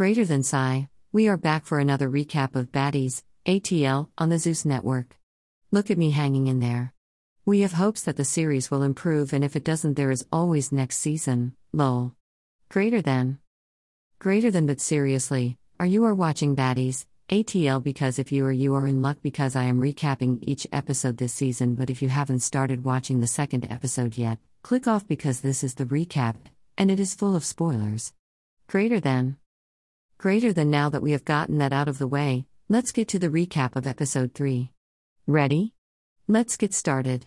Greater than Psy, we are back for another recap of Baddies, ATL, on the Zeus Network. Look at me hanging in there. We have hopes that the series will improve, and if it doesn't, there is always next season. Lol. Greater than. Greater than, but seriously, are you are watching Baddies, ATL because if you are, you are in luck because I am recapping each episode this season, but if you haven't started watching the second episode yet, click off because this is the recap, and it is full of spoilers. Greater than. Greater than now that we have gotten that out of the way, let's get to the recap of episode 3. Ready? Let's get started.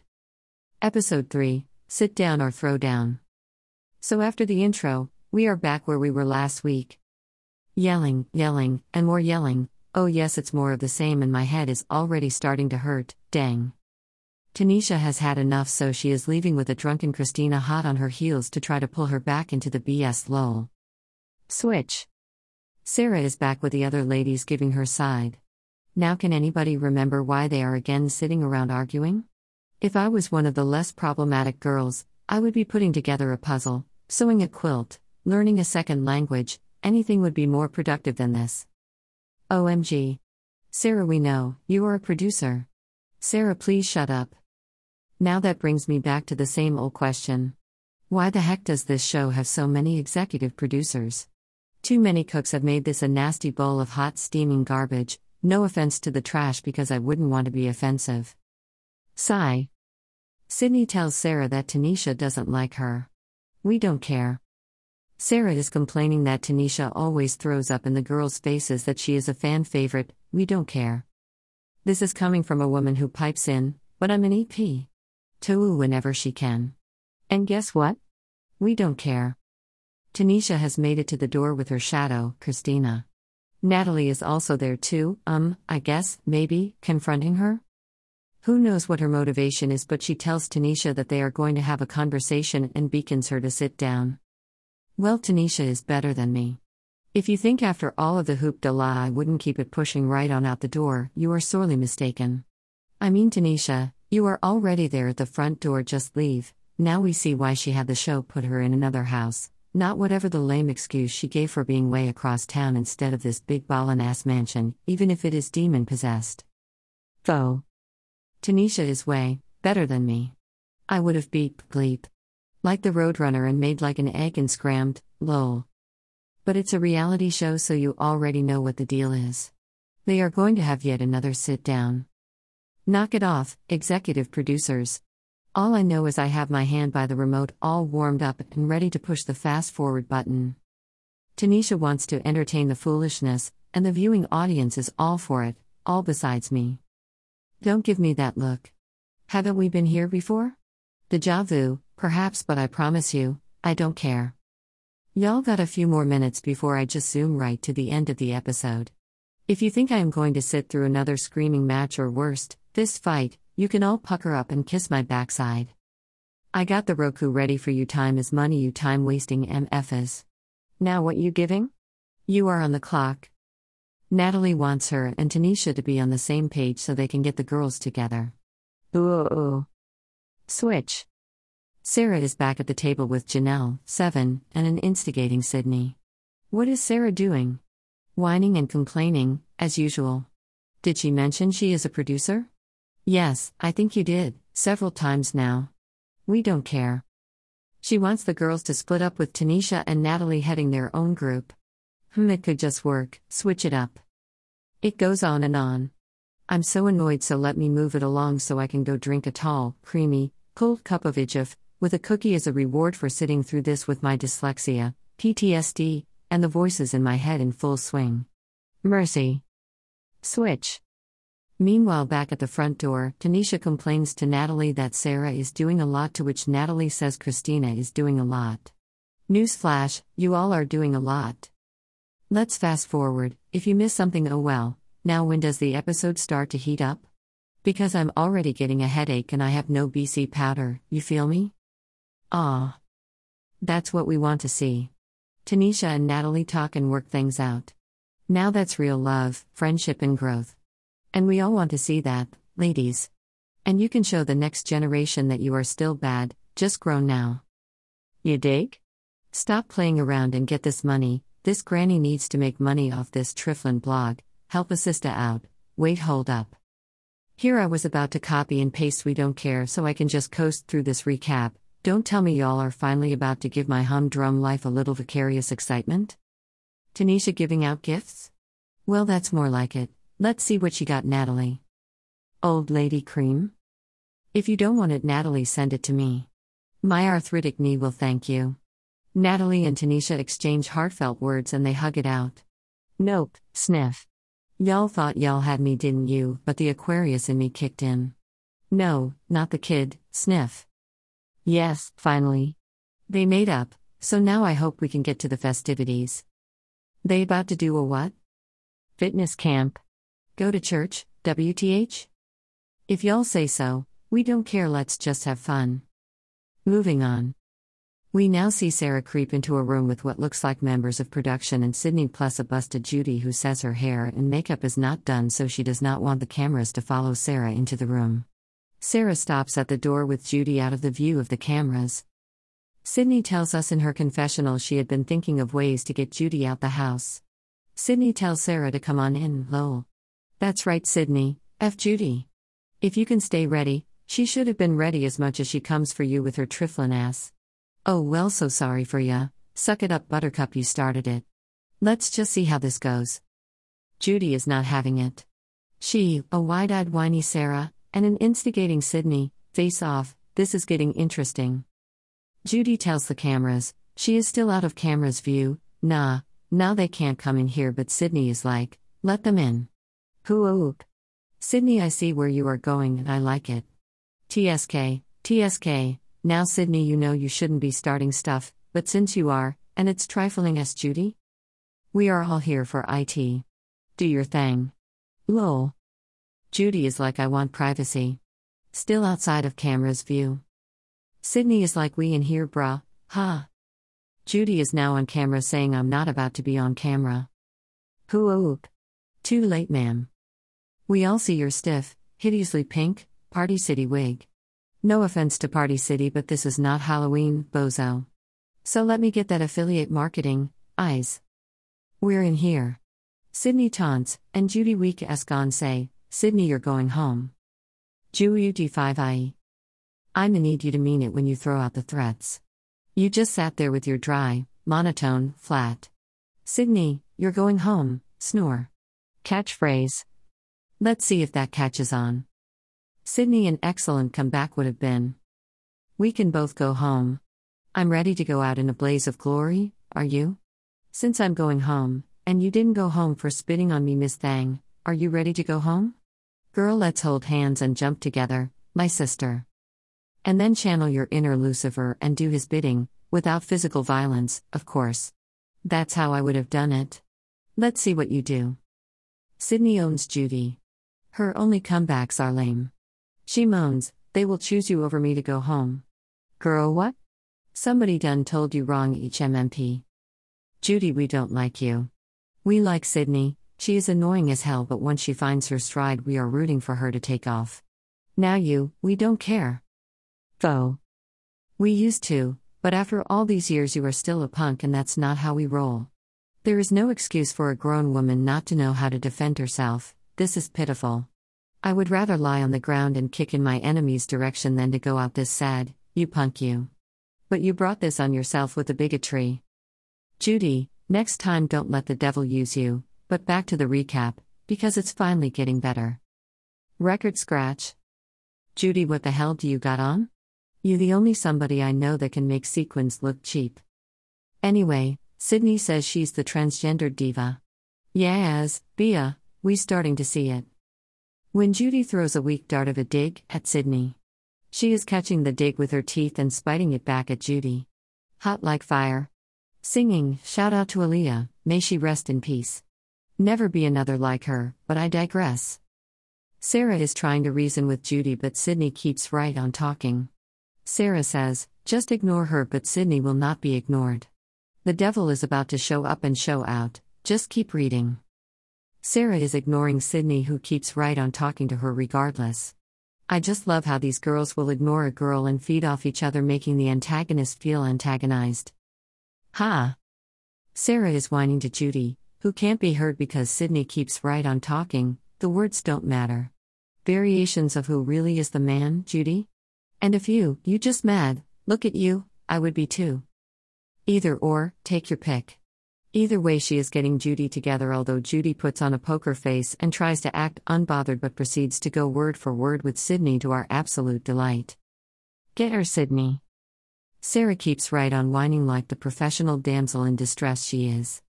Episode 3 Sit Down or Throw Down. So, after the intro, we are back where we were last week. Yelling, yelling, and more yelling. Oh, yes, it's more of the same, and my head is already starting to hurt. Dang. Tanisha has had enough, so she is leaving with a drunken Christina hot on her heels to try to pull her back into the BS lol. Switch. Sarah is back with the other ladies giving her side. Now, can anybody remember why they are again sitting around arguing? If I was one of the less problematic girls, I would be putting together a puzzle, sewing a quilt, learning a second language, anything would be more productive than this. OMG. Sarah, we know, you are a producer. Sarah, please shut up. Now that brings me back to the same old question. Why the heck does this show have so many executive producers? Too many cooks have made this a nasty bowl of hot steaming garbage, no offense to the trash because I wouldn't want to be offensive. Sigh. Sydney tells Sarah that Tanisha doesn't like her. We don't care. Sarah is complaining that Tanisha always throws up in the girls' faces that she is a fan favorite, we don't care. This is coming from a woman who pipes in, but I'm an EP. To whenever she can. And guess what? We don't care. Tanisha has made it to the door with her shadow, Christina. Natalie is also there too, um, I guess, maybe, confronting her? Who knows what her motivation is, but she tells Tanisha that they are going to have a conversation and beacons her to sit down. Well, Tanisha is better than me. If you think after all of the hoop de la I wouldn't keep it pushing right on out the door, you are sorely mistaken. I mean, Tanisha, you are already there at the front door, just leave. Now we see why she had the show put her in another house not whatever the lame excuse she gave for being way across town instead of this big ballin' ass mansion, even if it is demon possessed. Though. Tanisha is way better than me. I would have beat bleep. Like the Roadrunner and made like an egg and scrammed, lol. But it's a reality show, so you already know what the deal is. They are going to have yet another sit down. Knock it off, executive producers. All I know is I have my hand by the remote all warmed up and ready to push the fast forward button. Tanisha wants to entertain the foolishness, and the viewing audience is all for it, all besides me. Don't give me that look. Haven't we been here before? Deja vu, perhaps, but I promise you, I don't care. Y'all got a few more minutes before I just zoom right to the end of the episode. If you think I am going to sit through another screaming match or worst, this fight, you can all pucker up and kiss my backside. I got the Roku ready for you. Time is money, you time wasting MFs. Now, what you giving? You are on the clock. Natalie wants her and Tanisha to be on the same page so they can get the girls together. Ooh. Switch. Sarah is back at the table with Janelle, 7, and an instigating Sydney. What is Sarah doing? Whining and complaining, as usual. Did she mention she is a producer? Yes, I think you did, several times now. We don't care. She wants the girls to split up with Tanisha and Natalie heading their own group. Hmm, it could just work, switch it up. It goes on and on. I'm so annoyed, so let me move it along so I can go drink a tall, creamy, cold cup of Ijif, with a cookie as a reward for sitting through this with my dyslexia, PTSD, and the voices in my head in full swing. Mercy. Switch. Meanwhile, back at the front door, Tanisha complains to Natalie that Sarah is doing a lot, to which Natalie says Christina is doing a lot. Newsflash, you all are doing a lot. Let's fast forward, if you miss something, oh well. Now, when does the episode start to heat up? Because I'm already getting a headache and I have no BC powder, you feel me? Ah. That's what we want to see. Tanisha and Natalie talk and work things out. Now that's real love, friendship, and growth. And we all want to see that, ladies. And you can show the next generation that you are still bad, just grown now. You dig? Stop playing around and get this money, This granny needs to make money off this Triflin blog. Help a sister out. Wait, hold up. Here I was about to copy and paste We Don't Care so I can just coast through this recap. Don't tell me y'all are finally about to give my humdrum life a little vicarious excitement? Tanisha giving out gifts? Well, that's more like it. Let's see what she got, Natalie. Old lady cream? If you don't want it, Natalie, send it to me. My arthritic knee will thank you. Natalie and Tanisha exchange heartfelt words and they hug it out. Nope, sniff. Y'all thought y'all had me, didn't you? But the Aquarius in me kicked in. No, not the kid, sniff. Yes, finally. They made up, so now I hope we can get to the festivities. They about to do a what? Fitness camp. Go to church, WTH? If y'all say so, we don't care, let's just have fun. Moving on. We now see Sarah creep into a room with what looks like members of production and Sydney plus a busted Judy who says her hair and makeup is not done so she does not want the cameras to follow Sarah into the room. Sarah stops at the door with Judy out of the view of the cameras. Sydney tells us in her confessional she had been thinking of ways to get Judy out the house. Sydney tells Sarah to come on in, lol. That's right, Sydney, F. Judy. If you can stay ready, she should have been ready as much as she comes for you with her triflin ass. Oh well, so sorry for ya. Suck it up, Buttercup, you started it. Let's just see how this goes. Judy is not having it. She, a wide eyed, whiny Sarah, and an instigating Sydney, face off, this is getting interesting. Judy tells the cameras, she is still out of camera's view, nah, now they can't come in here, but Sydney is like, let them in. Who oop. Sydney, I see where you are going and I like it. TSK, TSK, now, Sydney, you know you shouldn't be starting stuff, but since you are, and it's trifling as Judy? We are all here for IT. Do your thing. Lol. Judy is like, I want privacy. Still outside of camera's view. Sydney is like, we in here, bruh, ha. Judy is now on camera saying, I'm not about to be on camera. Who oop. Too late, ma'am. We all see your stiff, hideously pink, Party City wig. No offense to Party City, but this is not Halloween, bozo. So let me get that affiliate marketing, eyes. We're in here. Sydney taunts, and Judy weak as gone say, Sydney, you're going home. Jew 5 IE. I'ma need you to mean it when you throw out the threats. You just sat there with your dry, monotone, flat. Sydney, you're going home, snore. Catchphrase. Let's see if that catches on. Sydney, an excellent comeback would have been. We can both go home. I'm ready to go out in a blaze of glory, are you? Since I'm going home, and you didn't go home for spitting on me, Miss Thang, are you ready to go home? Girl, let's hold hands and jump together, my sister. And then channel your inner Lucifer and do his bidding, without physical violence, of course. That's how I would have done it. Let's see what you do. Sydney owns Judy. Her only comebacks are lame. She moans, They will choose you over me to go home. Girl, what? Somebody done told you wrong, HMMP. Judy, we don't like you. We like Sydney, she is annoying as hell, but once she finds her stride, we are rooting for her to take off. Now you, we don't care. Foe. We used to, but after all these years, you are still a punk, and that's not how we roll. There is no excuse for a grown woman not to know how to defend herself, this is pitiful. I would rather lie on the ground and kick in my enemy's direction than to go out this sad, you punk you. But you brought this on yourself with the bigotry. Judy, next time don't let the devil use you, but back to the recap, because it's finally getting better. Record scratch. Judy, what the hell do you got on? You the only somebody I know that can make sequins look cheap. Anyway, Sydney says she's the transgender diva. Yes, Bia, we starting to see it. When Judy throws a weak dart of a dig at Sydney, she is catching the dig with her teeth and spiting it back at Judy. Hot like fire. Singing, shout out to Aaliyah, may she rest in peace. Never be another like her, but I digress. Sarah is trying to reason with Judy, but Sydney keeps right on talking. Sarah says, just ignore her, but Sydney will not be ignored. The devil is about to show up and show out, just keep reading. Sarah is ignoring Sydney, who keeps right on talking to her regardless. I just love how these girls will ignore a girl and feed off each other, making the antagonist feel antagonized. Ha! Sarah is whining to Judy, who can't be heard because Sydney keeps right on talking, the words don't matter. Variations of who really is the man, Judy? And if you, you just mad, look at you, I would be too. Either or, take your pick. Either way, she is getting Judy together, although Judy puts on a poker face and tries to act unbothered but proceeds to go word for word with Sydney to our absolute delight. Get her, Sydney. Sarah keeps right on whining like the professional damsel in distress she is.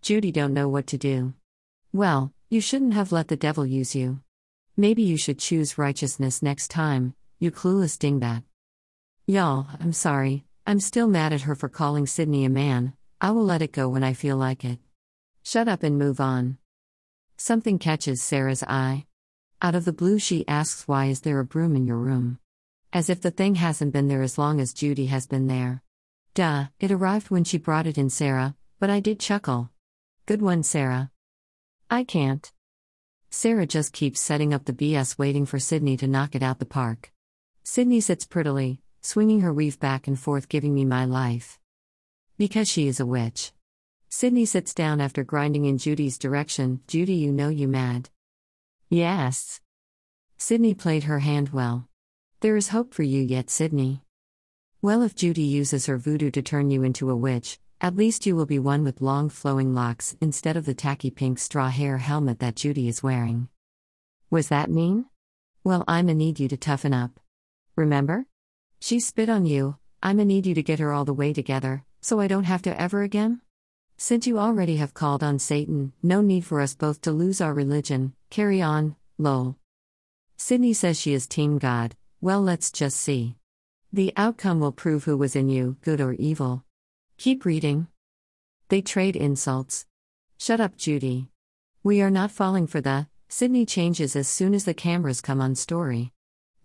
Judy don't know what to do. Well, you shouldn't have let the devil use you. Maybe you should choose righteousness next time, you clueless dingbat. Y'all, I'm sorry, I'm still mad at her for calling Sydney a man, I will let it go when I feel like it. Shut up and move on. Something catches Sarah's eye. Out of the blue, she asks, Why is there a broom in your room? As if the thing hasn't been there as long as Judy has been there. Duh, it arrived when she brought it in, Sarah, but I did chuckle. Good one, Sarah. I can't. Sarah just keeps setting up the BS waiting for Sydney to knock it out the park. Sydney sits prettily, swinging her weave back and forth, giving me my life. Because she is a witch. Sydney sits down after grinding in Judy's direction. Judy, you know you mad. Yes. Sydney played her hand well. There is hope for you yet, Sydney. Well, if Judy uses her voodoo to turn you into a witch, at least you will be one with long flowing locks instead of the tacky pink straw hair helmet that Judy is wearing. Was that mean? Well, I'ma need you to toughen up. Remember? She spit on you, I'ma need you to get her all the way together, so I don't have to ever again? Since you already have called on Satan, no need for us both to lose our religion, carry on, lol. Sydney says she is Team God, well, let's just see. The outcome will prove who was in you, good or evil. Keep reading. They trade insults. Shut up, Judy. We are not falling for the Sydney changes as soon as the cameras come on story.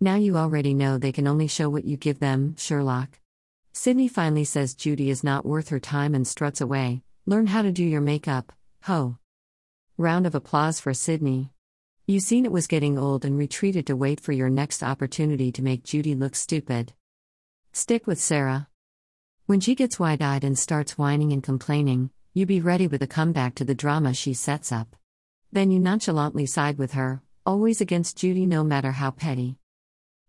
Now you already know they can only show what you give them, Sherlock. Sydney finally says Judy is not worth her time and struts away. Learn how to do your makeup, ho. Round of applause for Sydney. You seen it was getting old and retreated to wait for your next opportunity to make Judy look stupid. Stick with Sarah. When she gets wide eyed and starts whining and complaining, you be ready with a comeback to the drama she sets up. Then you nonchalantly side with her, always against Judy no matter how petty.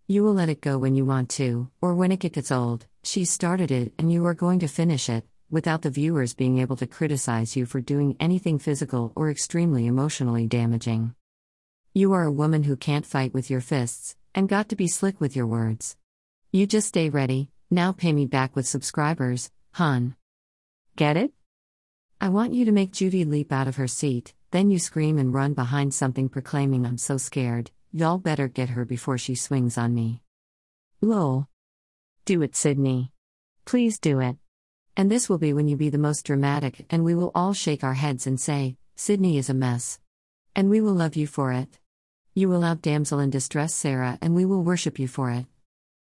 You will let it go when you want to, or when it gets old. She started it and you are going to finish it, without the viewers being able to criticize you for doing anything physical or extremely emotionally damaging. You are a woman who can't fight with your fists, and got to be slick with your words. You just stay ready, now pay me back with subscribers, hon. Get it? I want you to make Judy leap out of her seat, then you scream and run behind something proclaiming, I'm so scared, y'all better get her before she swings on me. Lol. Do it, Sydney. Please do it. And this will be when you be the most dramatic, and we will all shake our heads and say, Sydney is a mess. And we will love you for it. You will out damsel in distress Sarah, and we will worship you for it.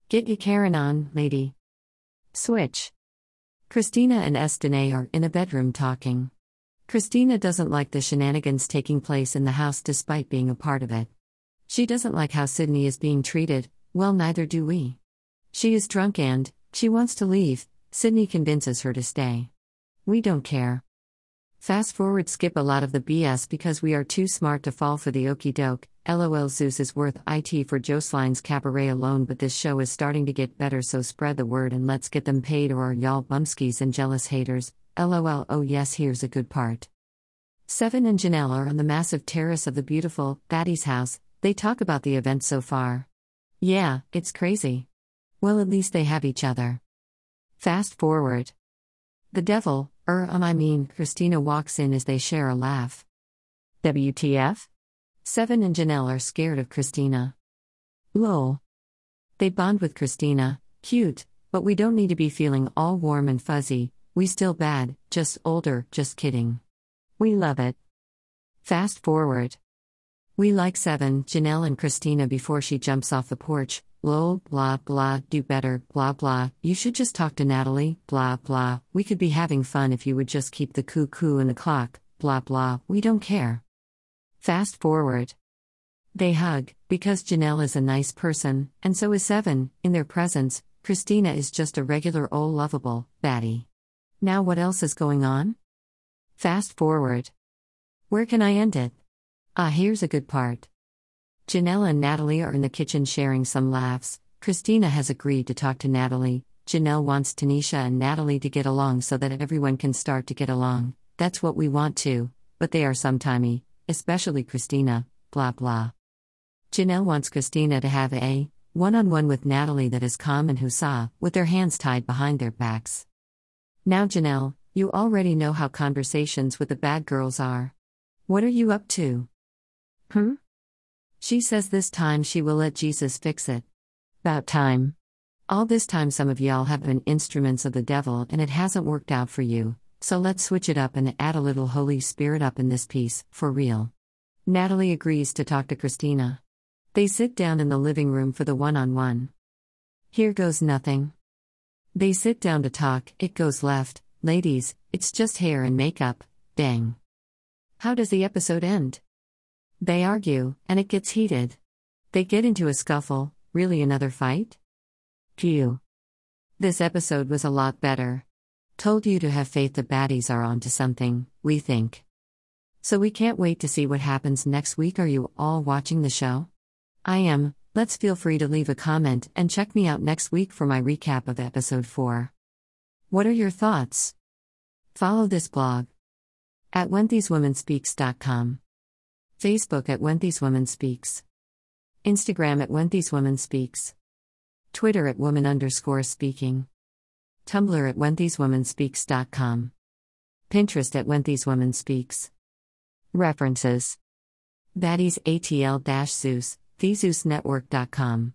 Get your Karen on, lady. Switch. Christina and Estine are in a bedroom talking. Christina doesn't like the shenanigans taking place in the house despite being a part of it. She doesn't like how Sydney is being treated, well, neither do we. She is drunk and, she wants to leave, Sydney convinces her to stay. We don't care. Fast forward skip a lot of the BS because we are too smart to fall for the okey doke. LOL Zeus is worth IT for Joseline's cabaret alone, but this show is starting to get better, so spread the word and let's get them paid or are y'all bumskis and jealous haters. LOL oh yes, here's a good part. Seven and Janelle are on the massive terrace of the beautiful Batty's house. They talk about the event so far. Yeah, it's crazy. Well, at least they have each other. Fast forward. The devil, er, um, I mean, Christina walks in as they share a laugh. WTF? Seven and Janelle are scared of Christina. Lol. They bond with Christina, cute, but we don't need to be feeling all warm and fuzzy, we still bad, just older, just kidding. We love it. Fast forward. We like Seven, Janelle, and Christina before she jumps off the porch, lol, blah, blah, do better, blah, blah, you should just talk to Natalie, blah, blah, we could be having fun if you would just keep the cuckoo in the clock, blah, blah, we don't care. Fast forward. They hug, because Janelle is a nice person, and so is Seven, in their presence, Christina is just a regular old lovable, batty. Now what else is going on? Fast forward. Where can I end it? Ah, here's a good part. Janelle and Natalie are in the kitchen sharing some laughs. Christina has agreed to talk to Natalie. Janelle wants Tanisha and Natalie to get along so that everyone can start to get along. That's what we want to, but they are sometimey, especially Christina, blah blah. Janelle wants Christina to have a one on one with Natalie that is calm and husa, with their hands tied behind their backs. Now, Janelle, you already know how conversations with the bad girls are. What are you up to? Hmm? She says this time she will let Jesus fix it. About time. All this time, some of y'all have been instruments of the devil and it hasn't worked out for you, so let's switch it up and add a little Holy Spirit up in this piece, for real. Natalie agrees to talk to Christina. They sit down in the living room for the one on one. Here goes nothing. They sit down to talk, it goes left, ladies, it's just hair and makeup, bang. How does the episode end? They argue, and it gets heated. They get into a scuffle, really another fight? Phew. This episode was a lot better. Told you to have faith the baddies are onto something, we think. So we can't wait to see what happens next week. Are you all watching the show? I am. Let's feel free to leave a comment and check me out next week for my recap of episode 4. What are your thoughts? Follow this blog at whenthesewomen Facebook at whenthesewomen Instagram at whenthesewomen Twitter at woman underscore speaking. Tumblr at whenthesewomen Pinterest at whenthesewomen References. Baddies ATL Zeus thezeusnetwork.com